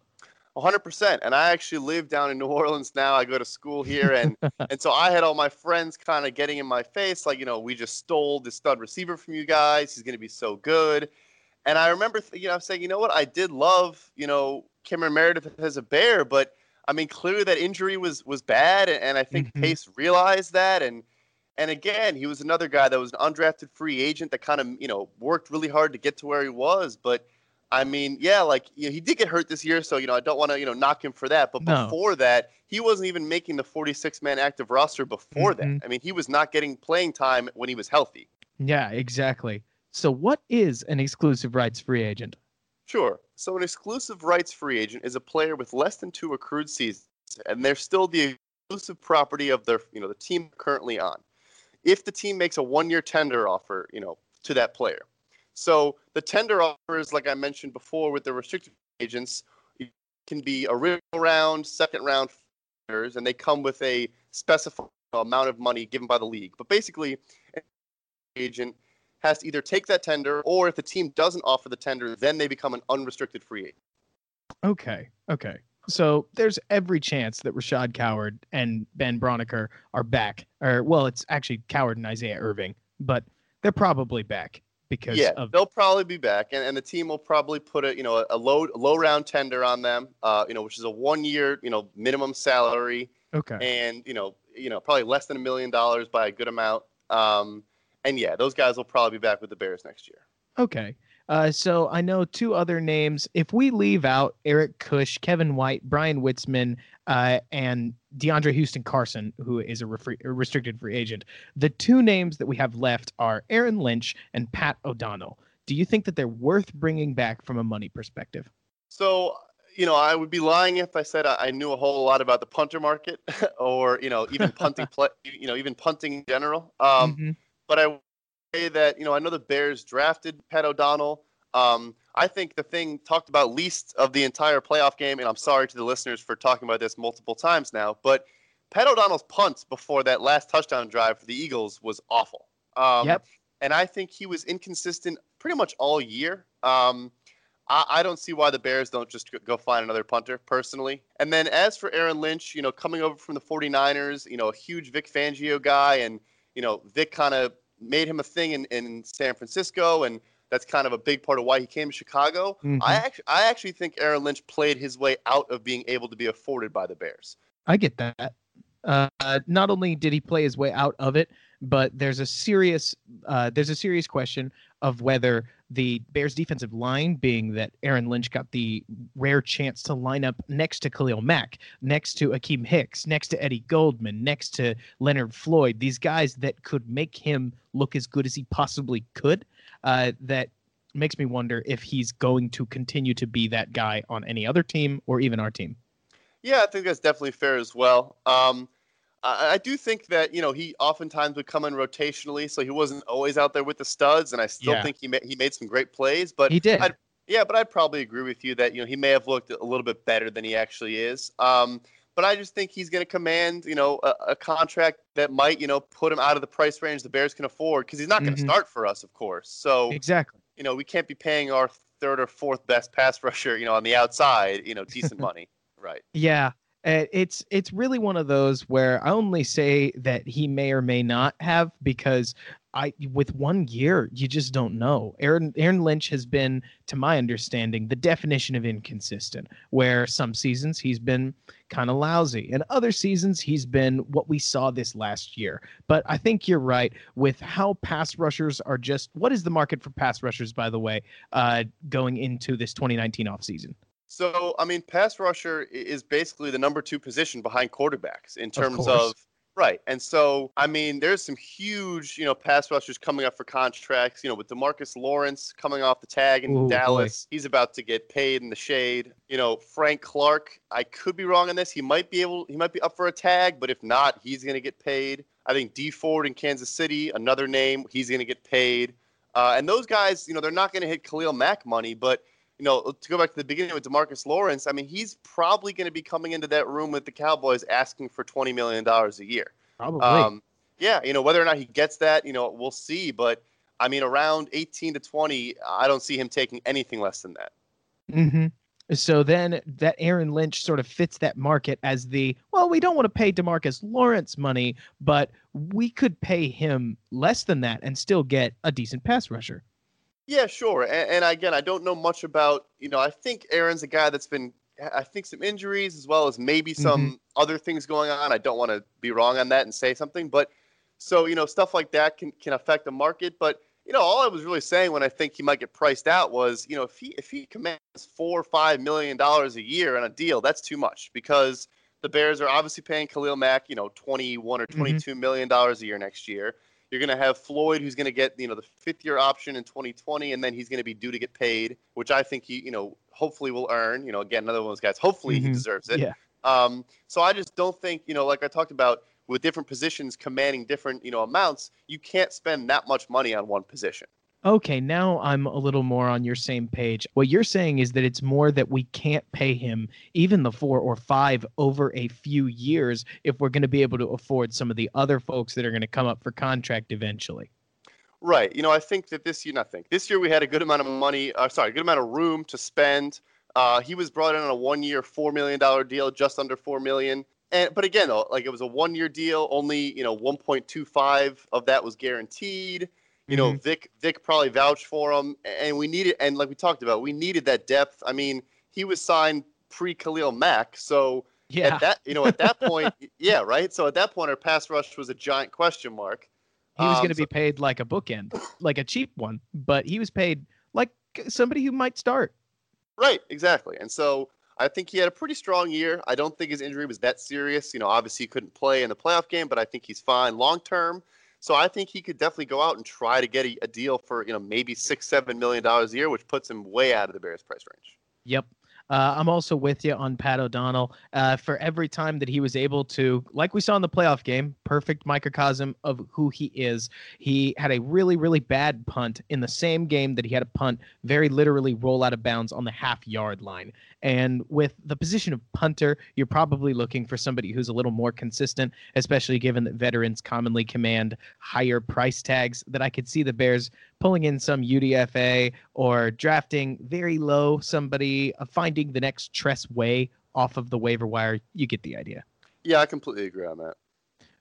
100%. And I actually live down in New Orleans now. I go to school here. And, and so I had all my friends kind of getting in my face, like, you know, we just stole the stud receiver from you guys. He's going to be so good. And I remember, you know, saying, you know what? I did love, you know, Cameron Meredith as a bear, but I mean, clearly that injury was was bad. And I think mm-hmm. Pace realized that. And, and again, he was another guy that was an undrafted free agent that kind of, you know, worked really hard to get to where he was. But, I mean, yeah, like you know, he did get hurt this year, so you know I don't want to you know knock him for that. But no. before that, he wasn't even making the 46 man active roster before mm-hmm. that. I mean, he was not getting playing time when he was healthy. Yeah, exactly. So, what is an exclusive rights free agent? Sure. So, an exclusive rights free agent is a player with less than two accrued seasons, and they're still the exclusive property of their you know the team currently on. If the team makes a one year tender offer, you know, to that player so the tender offers, like I mentioned before, with the restricted agents, can be original round, second round, and they come with a specified amount of money given by the league. But basically, an agent has to either take that tender, or if the team doesn't offer the tender, then they become an unrestricted free agent. Okay. Okay. So there's every chance that Rashad Coward and Ben Braunecker are back. Or well, it's actually Coward and Isaiah Irving, but they're probably back because yeah, of... they'll probably be back, and, and the team will probably put a you know a low low round tender on them, uh, you know, which is a one year you know minimum salary, okay, and you know you know probably less than a million dollars by a good amount, um, and yeah, those guys will probably be back with the Bears next year. Okay. Uh, so I know two other names. If we leave out Eric Kush, Kevin White, Bryan Witzmann, uh, and DeAndre Houston Carson, who is a, refre- a, restricted free agent. The two names that we have left are Aaron Lynch and Pat O'Donnell. Do you think that they're worth bringing back from a money perspective? So, you know, I would be lying if I said I knew a whole lot about the punter market or, you know, even punting, play, you know, even punting in general. Um, mm-hmm. But I would say that, you know, I know the Bears drafted Pat O'Donnell. Um, I think the thing talked about least of the entire playoff game, and I'm sorry to the listeners for talking about this multiple times now, but Pat O'Donnell's punt before that last touchdown drive for the Eagles was awful. Um, yep. And I think he was inconsistent pretty much all year. Um, I, I, don't see why the Bears don't just go find another punter, personally. And then as for Aaron Lynch, you know, coming over from the 49ers, you know, a huge Vic Fangio guy, and, you know, Vic kind of made him a thing in, in San Francisco, and – that's kind of a big part of why he came to Chicago. Mm-hmm. I actually, I actually think Aaron Lynch played his way out of being able to be afforded by the Bears. I get that. Uh, not only did he play his way out of it, but there's a serious uh, there's a serious question of whether the Bears defensive line, being that Aaron Lynch got the rare chance to line up next to Khalil Mack, next to Akiem Hicks, next to Eddie Goldman, next to Leonard Floyd, these guys that could make him look as good as he possibly could, uh, that makes me wonder if he's going to continue to be that guy on any other team or even our team. Yeah, I think that's definitely fair as well. Um, I, I do think that you know he oftentimes would come in rotationally, so he wasn't always out there with the studs, and I still Yeah. think he ma- he made some great plays. But He did. I'd, yeah, but I'd probably agree with you that you know he may have looked a little bit better than he actually is. Um, but I just think he's going to command you know a, a contract that might you know put him out of the price range the Bears can afford because he's not going to Mhm. start for us, of course. So Exactly. you know we can't be paying our third or fourth best pass rusher you know on the outside you know decent money, right? Yeah, it's it's really one of those where I only say that he may or may not have because I with one year you just don't know. Aaron Aaron Lynch has been, to my understanding, the definition of inconsistent. Where some seasons he's been kind of lousy, and other seasons he's been what we saw this last year. But I think you're right with how pass rushers are just. What is the market for pass rushers, by the way, uh, going into this 2019 offseason? So, I mean, pass rusher is basically the number two position behind quarterbacks in terms course. of, right. And so, I mean, there's some huge, you know, pass rushers coming up for contracts. You know, with Demarcus Lawrence coming off the tag in Ooh, boy. Dallas, he's about to get paid in the shade. You know, Frank Clark, I could be wrong on this. He might be able, he might be up for a tag, but if not, he's going to get paid. I think Dee Ford in Kansas City, another name, he's going to get paid. Uh, and those guys, you know, they're not going to hit Khalil Mack money, but you know, to go back to the beginning with Demarcus Lawrence, I mean, he's probably going to be coming into that room with the Cowboys asking for twenty million dollars a year. Probably. Um, yeah, you know, whether or not he gets that, you know, we'll see. But I mean, around eighteen to twenty, I don't see him taking anything less than that. hmm So then that Aaron Lynch sort of fits that market as the well, we don't want to pay Demarcus Lawrence money, but we could pay him less than that and still get a decent pass rusher. Yeah, sure. And, and again, I don't know much about, you know, I think Aaron's a guy that's been, I think some injuries as well as maybe some other things going on. I don't want to be wrong on that and say something, but so, you know, stuff like that can, can affect the market. But, you know, all I was really saying when I think he might get priced out was, you know, if he, if he commands four or five million dollars a year on a deal, that's too much because the Bears are obviously paying Khalil Mack, you know, 21 or Mhm. 22 million dollars a year next year. You're going to have Floyd, who's going to get you know the fifth year option in 2020, and then he's going to be due to get paid, which I think he you know hopefully will earn. You know, again, another one of those guys. Hopefully he Mhm. deserves it. Yeah. Um, so I just don't think you know, like I talked about, with different positions commanding different you know amounts, you can't spend that much money on one position. Okay, now I'm a little more on your same page. What you're saying is that it's more that we can't pay him even the four or five over a few years if we're going to be able to afford some of the other folks that are going to come up for contract eventually. Right. You know, I think that this year, not think this year we had a good amount of money. Uh, sorry, a good amount of room to spend. Uh, he was brought in on a one-year, four million dollar deal, just under four million. And but again, though, like it was a one-year deal. Only you know, one point two five of that was guaranteed. You know, Vic Vic probably vouched for him, and we needed, and like we talked about, we needed that depth. I mean, he was signed pre Khalil Mack, so Yeah. at that you know at that point, yeah, right. So at that point, our pass rush was a giant question mark. He was Um, going to so- be paid like a bookend, like a cheap one, but he was paid like somebody who might start. Right, exactly. And so I think he had a pretty strong year. I don't think his injury was that serious. You know, obviously he couldn't play in the playoff game, but I think he's fine long term. So I think he could definitely go out and try to get a, a deal for you know maybe six, seven million dollars a year, which puts him way out of the Bears' price range. Yep. Uh, I'm also with you on Pat O'Donnell. Uh, for every time that he was able to, like we saw in the playoff game, perfect microcosm of who he is. He had a really, really bad punt in the same game that he had a punt very literally roll out of bounds on the half yard line. And with the position of punter, you're probably looking for somebody who's a little more consistent, especially given that veterans commonly command higher price tags. That I could see the Bears pulling in some UDFA or drafting very low somebody, uh, finding the next Tress Way off of the waiver wire. You get the idea. Yeah, I completely agree on that.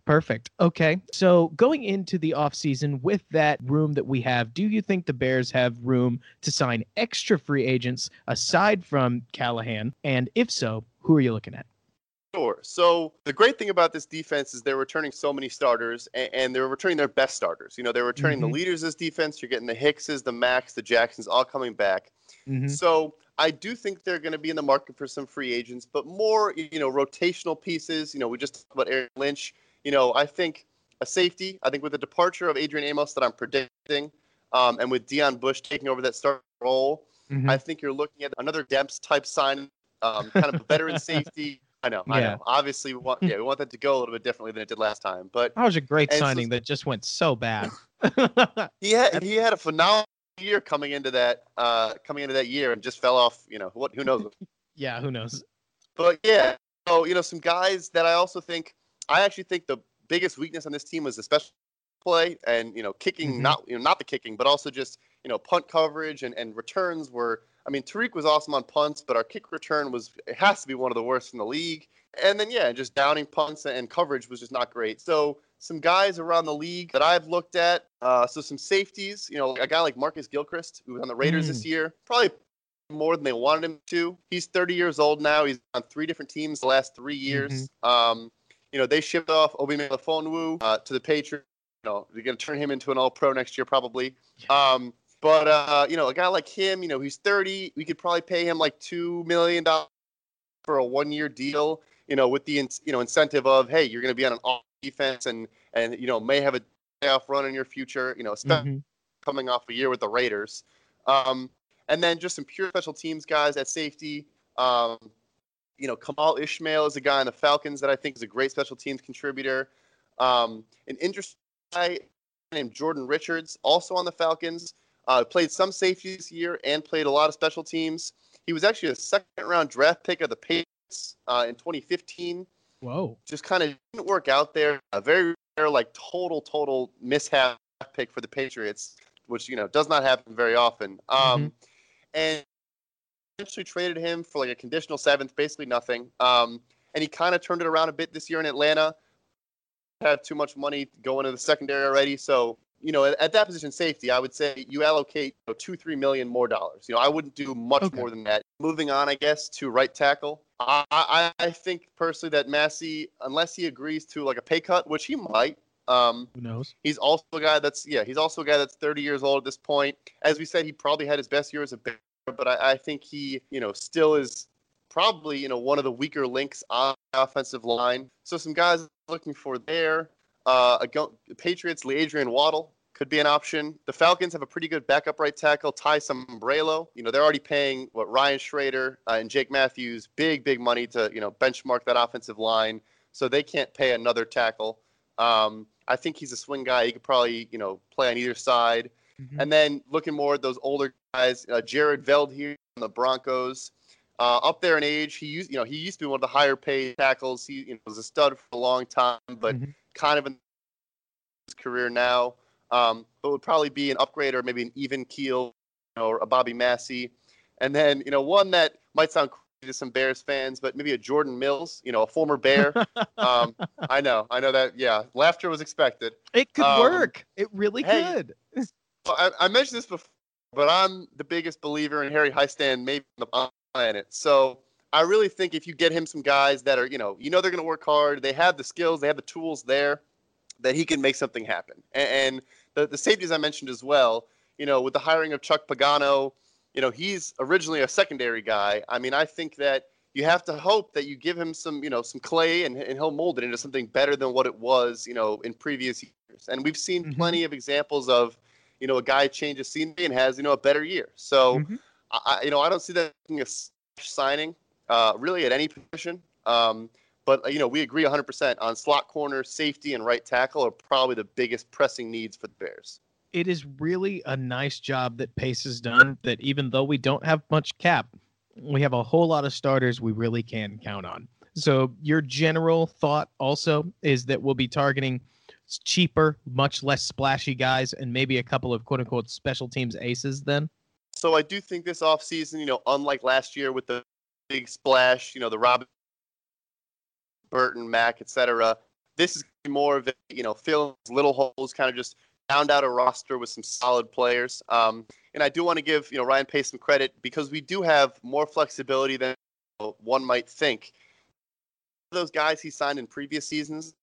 Perfect. Okay. So going into the offseason with that room that we have, do you think the Bears have room to sign extra free agents aside from Callahan? And if so, who are you looking at? Sure. So the great thing about this defense is they're returning so many starters, and, and they're returning their best starters. You know, they're returning Mhm. the leaders of this defense. You're getting the Hickses, the Macks, the Jacksons, all coming back. Mhm. So I do think they're going to be in the market for some free agents, but more, you know, rotational pieces. You know, we just talked about Aaron Lynch. You know, I think a safety. I think with the departure of Adrian Amos that I'm predicting, um, and with Deon Bush taking over that start role, Mhm. I think you're looking at another Demps type sign, um, kind of a veteran safety. I know, I know. Obviously, we want yeah, we want that to go a little bit differently than it did last time. But that was a great and so- signing that just went so bad. he had he had a phenomenal year coming into that uh, coming into that year and just fell off. You know what? Who knows? yeah, who knows? But yeah, so you know some guys that I also think I actually think the biggest weakness on this team was the special play and you know kicking Mhm. not you know not the kicking but also just you know punt coverage and, and returns were I mean Tarik was awesome on punts but our kick return was it has to be one of the worst in the league and then yeah just downing punts and coverage was just not great so some guys around the league that I've looked at uh, so some safeties you know a guy like Marcus Gilchrist who was on the Raiders this year probably more than they wanted him to. He's 30 years old now. He's on three different teams the last three years. Um, you know, they shipped off Obi Melifonwu uh, to the Patriots. You know, they're going to turn him into an All-Pro next year probably. Um, but uh, you know, a guy like him, you know, he's 30. We could probably pay him like two million dollars for a one-year deal. You know, with the in- you know incentive of hey, you're going to be on an off defense and and you know may have a playoff run in your future. You know, especially Mhm. coming off a year with the Raiders. Um, and then just some pure special teams guys at safety. Um, you know, Kemal Ishmael is a guy on the Falcons that I think is a great special teams contributor. Um, an interesting guy named Jordan Richards, also on the Falcons, uh, played some safety this year and played a lot of special teams. He was actually a second round draft pick of the Patriots uh, in 2015 Whoa. just kind of didn't work out there. A very rare, like total, total mishap pick for the Patriots, which you know does not happen very often. Um, and eventually traded him for like a conditional seventh, basically nothing. Um, and he kind of turned it around a bit this year in Atlanta. Have too much money going to the secondary already, so you know at, at that position safety, I would say you allocate you know, two, three million more dollars. You know, I wouldn't do much Okay. more than that. Moving on, I guess to right tackle. I, I, I think personally that Massie, unless he agrees to like a pay cut, which he might, um, Who knows? He's also a guy that's yeah, he's also a guy that's 30 years old at this point. As we said, he probably had his best year as a but I, I think he you know still is probably you know one of the weaker links on offensive line. So some guys looking for there. Uh, Patriots, LaAdrian Waddle could be an option. The Falcons have a pretty good backup right tackle, Ty Sambrailo. You know they're already paying what Ryan Schraeder uh, and Jake Matthews big big money to you know benchmark that offensive line, so they can't pay another tackle. Um, I think he's a swing guy. He could probably, you know, play on either side. Mhm. And then looking more at those older guys, uh, Jared Veldheer on the Broncos, uh, up there in age. He used, you know, he used to be one of the higher paid tackles. He you know, was a stud for a long time, but Mhm. kind of in his career now. Um, but would probably be an upgrade or maybe an even keel, you know, or a Bobby Massie. And then, you know, one that might sound crazy to some Bears fans, but maybe a Jordan Mills, you know, a former Bear. um, I know, I know that. Yeah, laughter was expected. It could um, work. It really hey, could. I, I mentioned this before, but I'm the biggest believer in Harry Hiestand, maybe on the planet. So I really think if you get him some guys that are, you know, you know they're going to work hard, they have the skills, they have the tools there, that he can make something happen. And, and the, the safeties I mentioned as well, you know, with the hiring of Chuck Pagano, you know, he's originally a secondary guy. I mean, I think that you have to hope that you give him some, you know, some clay and, and he'll mold it into something better than what it was, you know, in previous years. And we've seen Mhm. plenty of examples of, you know, a guy changes scenery and has, you know, a better year. So, Mhm. I, you know, I don't see that being a signing uh, really at any position. Um, but, you know, we agree 100% on slot corner, safety, and right tackle are probably the biggest pressing needs for the Bears. It is really a nice job that Pace has done. That even though we don't have much cap, we have a whole lot of starters we really can count on. So your general thought also is that we'll be targeting cheaper, much less splashy guys, and maybe a couple of quote unquote special teams aces. Then So I do think this offseason, you know, unlike last year with the big splash, you know, the Robin Burton, Mack, etc., this is more of a, you know, fill little holes, kind of just round out a roster with some solid players. Um, and I do want to give, you know, Ryan Pace some credit because we do have more flexibility than one might think. those guys he signed in previous seasons.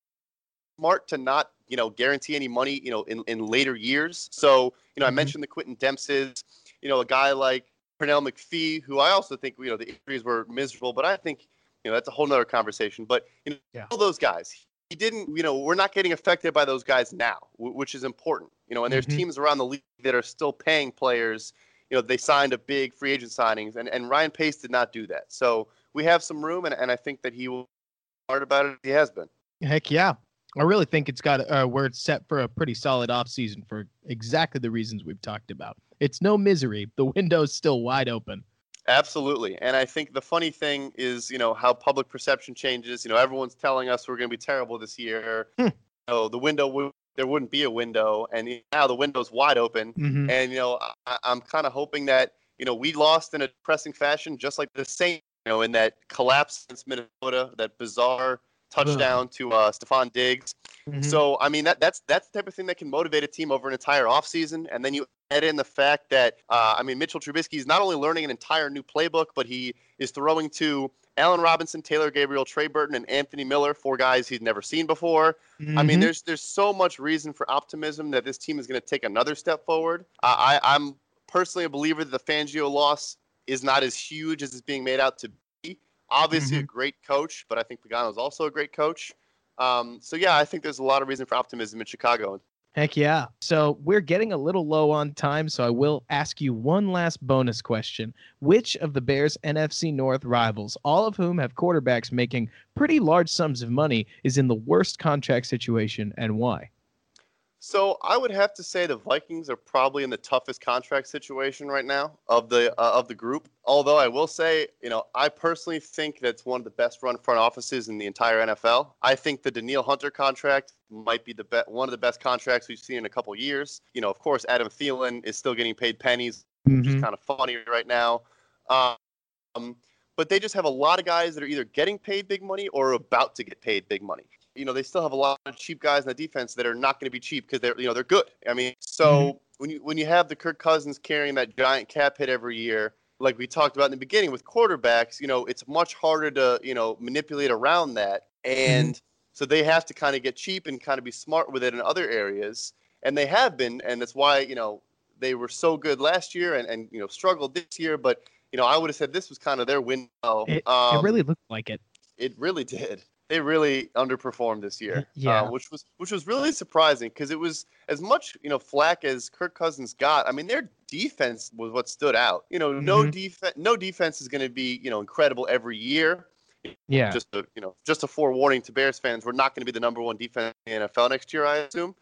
Smart to not, you know, guarantee any money, you know, in, in later years. So, you know, I Mhm. mentioned the Quintin Demps's, you know, a guy like Pernell McPhee, who I also think, you know, the injuries were miserable, but I think, you know, that's a whole nother conversation. But, you know, Yeah. all those guys, he didn't, you know, we're not getting affected by those guys now, wh- which is important. You know, and there's Mhm. teams around the league that are still paying players. You know, they signed a big free agent signings, and, and Ryan Pace did not do that. So we have some room, and, and I think that he will be smart about it. He has been. Heck yeah. I really think it's got uh, where it's set for a pretty solid offseason for exactly the reasons we've talked about. It's no misery. The window's still wide open. Absolutely. And I think the funny thing is, you know, how public perception changes. You know, everyone's telling us we're going to be terrible this year. Hmm. Oh, the window would there wouldn't be a window, and now the window's wide open. Mhm. And you know, I, I'm kind of hoping that you know we lost in a depressing fashion, just like the Saints. You know, in that collapse against Minnesota, that bizarre touchdown to uh, Stefon Diggs. Mhm. So I mean that that's that's the type of thing that can motivate a team over an entire offseason. And then you add in the fact that uh, I mean Mitchell Trubisky is not only learning an entire new playbook, but he is throwing to Allen Robinson, Taylor Gabriel, Trey Burton, and Anthony Miller, four guys he's never seen before. I mean, Mhm. there's there's so much reason for optimism that this team is going to take another step forward. I, I I'm personally a believer that the Fangio loss is not as huge as it's being made out to Obviously, a great coach, but I think Pagano is also a great coach. Um, so yeah, I think there's a lot of reason for optimism in Chicago. Heck yeah. So we're getting a little low on time, so I will ask you one last bonus question. Which of the Bears' NFC North rivals, all of whom have quarterbacks making pretty large sums of money, is in the worst contract situation and why? So I would have to say the Vikings are probably in the toughest contract situation right now of the uh, of the group. Although I will say, you know, I personally think that's one of the best run front offices in the entire NFL. I think the Danielle Hunter contract might be the be- one of the best contracts we've seen in a couple years. You know, of course, Adam Thielen is still getting paid pennies, which is kind of funny right now. Um, but they just have a lot of guys that are either getting paid big money or about to get paid big money. You know, they still have a lot of cheap guys in the defense that are not going to be cheap because they're you know they're good. I mean, so when you when you have the Kirk Cousins carrying that giant cap hit every year, like we talked about in the beginning with quarterbacks, you know, it's much harder to you know manipulate around that, and so they have to kind of get cheap and kind of be smart with it in other areas, and they have been, and that's why you know they were so good last year and and you know struggled this year, but you know I would have said this was kind of their window. It, um, it really looked like it. it really did. They really underperformed this year, Yeah. uh, which was which was really surprising because it was as much you know flack as Kirk Cousins got. I mean, their defense was what stood out. You know, no Mhm. defense, no defense is going to be you know incredible every year. Yeah. Just a you know just a forewarning to Bears fans, we're not going to be the number one defense in the NFL next year, I assume.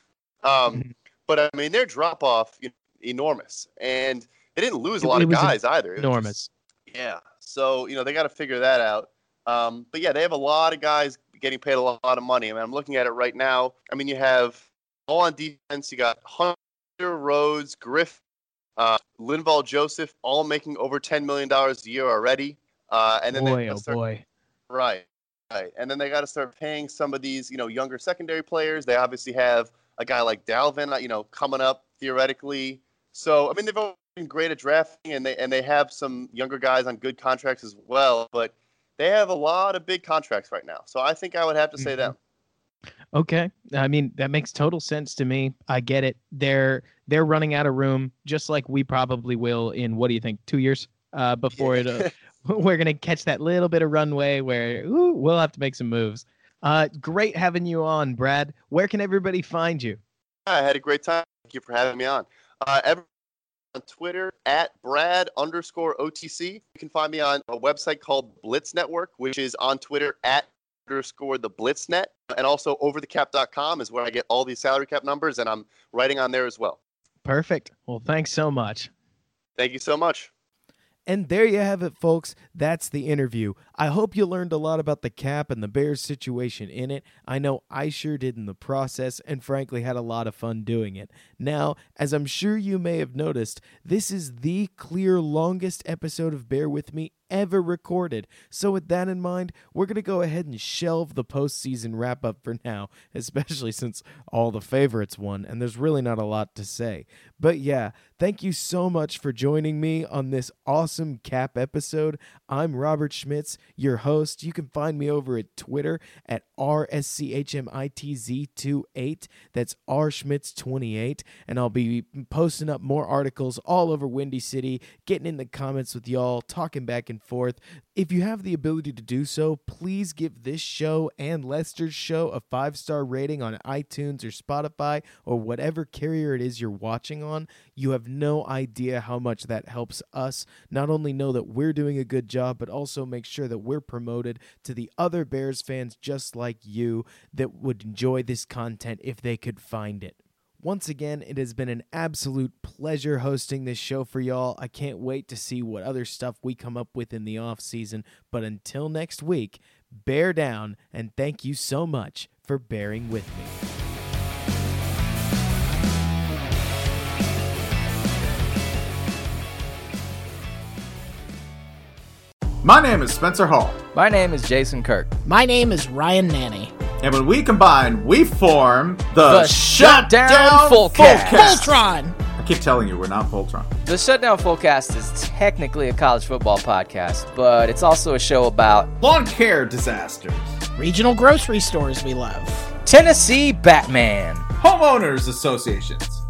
Um, Mhm. But I mean, their drop off you know, enormous, and they didn't lose a lot of guys either. It was just- Enormous. yeah. So, you know, they got to figure that out. Um, but yeah, they have a lot of guys getting paid a lot of money. I mean, I'm looking at it right now. I mean, you have all on defense. You got Hunter, Rhodes, Griff, uh, Linval Joseph, all making over $10 million a year already. Uh, and then boy, they oh start, boy. right, right. And then they got to start paying some of these, you know, younger secondary players. They obviously have a guy like Dalvin, uh, you know, coming up theoretically. So, I mean, they've always been great at drafting, and they and they have some younger guys on good contracts as well. But they have a lot of big contracts right now. So I think I would have to say Mhm. them. Okay. I mean, that makes total sense to me. I get it. They're they're running out of room just like we probably will in what do you think? 2 years uh before it uh, we're going to catch that little bit of runway where ooh, we'll have to make some moves. Uh great having you on, Brad. Where can everybody find you? I had a great time. Thank you for having me on. Uh, everyone on Twitter at Brad underscore OTC. You can find me on a website called Blitz Network, which is on Twitter at underscore the Blitznet. And also overthecap.com is where I get all these salary cap numbers, and I'm writing on there as well. Perfect. Well, thanks so much. Thank you so much. And there you have it, folks. That's the interview. I hope you learned a lot about the cap and the Bears situation in it. I know I sure did in the process, and frankly had a lot of fun doing it. Now, as I'm sure you may have noticed, this is the clear longest episode of Bear With Me ever recorded. So, with that in mind, we're going to go ahead and shelve the postseason wrap up for now, especially since all the favorites won, and there's really not a lot to say. But yeah, thank you so much for joining me on this awesome cap episode. I'm Robert Schmitz, your host. You can find me over at Twitter at RSCHMITZ28. That's R Schmitz28. And I'll be posting up more articles all over Windy City, getting in the comments with y'all, talking back and forth. If you have the ability to do so, please give this show and Lester's show a five star rating on iTunes or Spotify or whatever carrier it is you're watching on. You have no idea how much that helps us not only know that we're doing a good job, but also make sure that we're promoted to the other Bears fans just like you that would enjoy this content if they could find it. Once again, it has been an absolute pleasure hosting this show for y'all. I can't wait to see what other stuff we come up with in the off season. But until next week, bear down and thank you so much for bearing with me. My name is Spencer Hall, My name is Jason Kirk. My name is Ryan Nanni. And when we combine, we form the, The Shutdown Fullcast. Voltron! I keep telling you, we're not Voltron. The Shutdown Fullcast is technically a college football podcast, but it's also a show about Lawn care disasters, Regional grocery stores we love. Tennessee Batman. homeowners associations,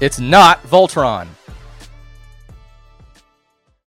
It's not Voltron.